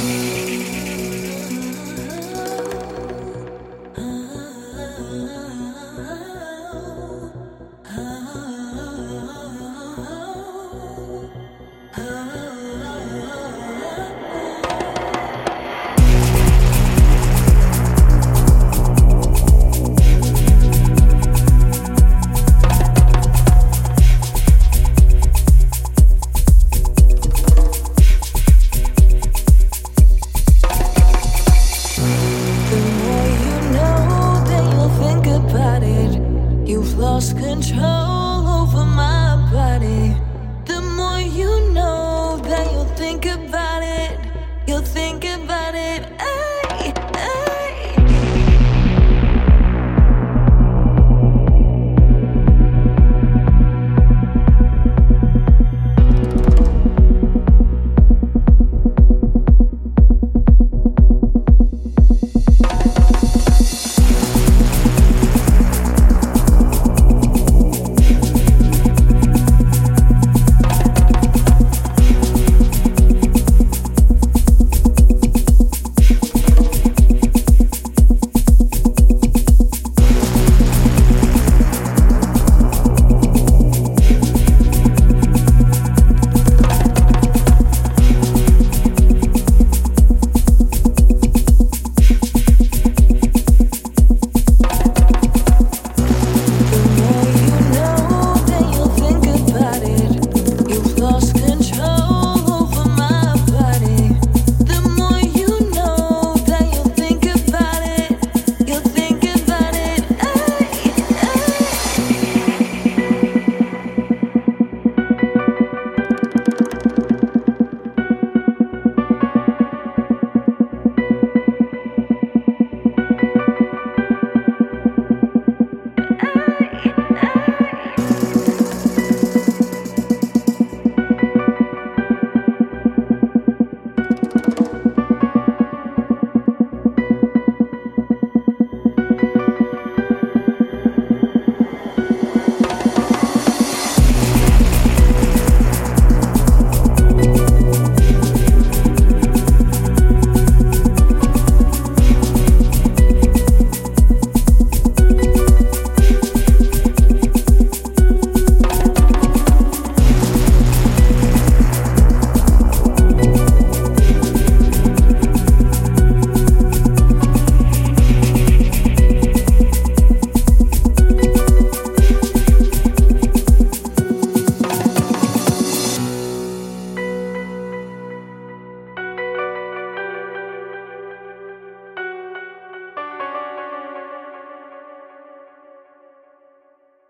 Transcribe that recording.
Thank. control over my body. The more you know that you'll think about.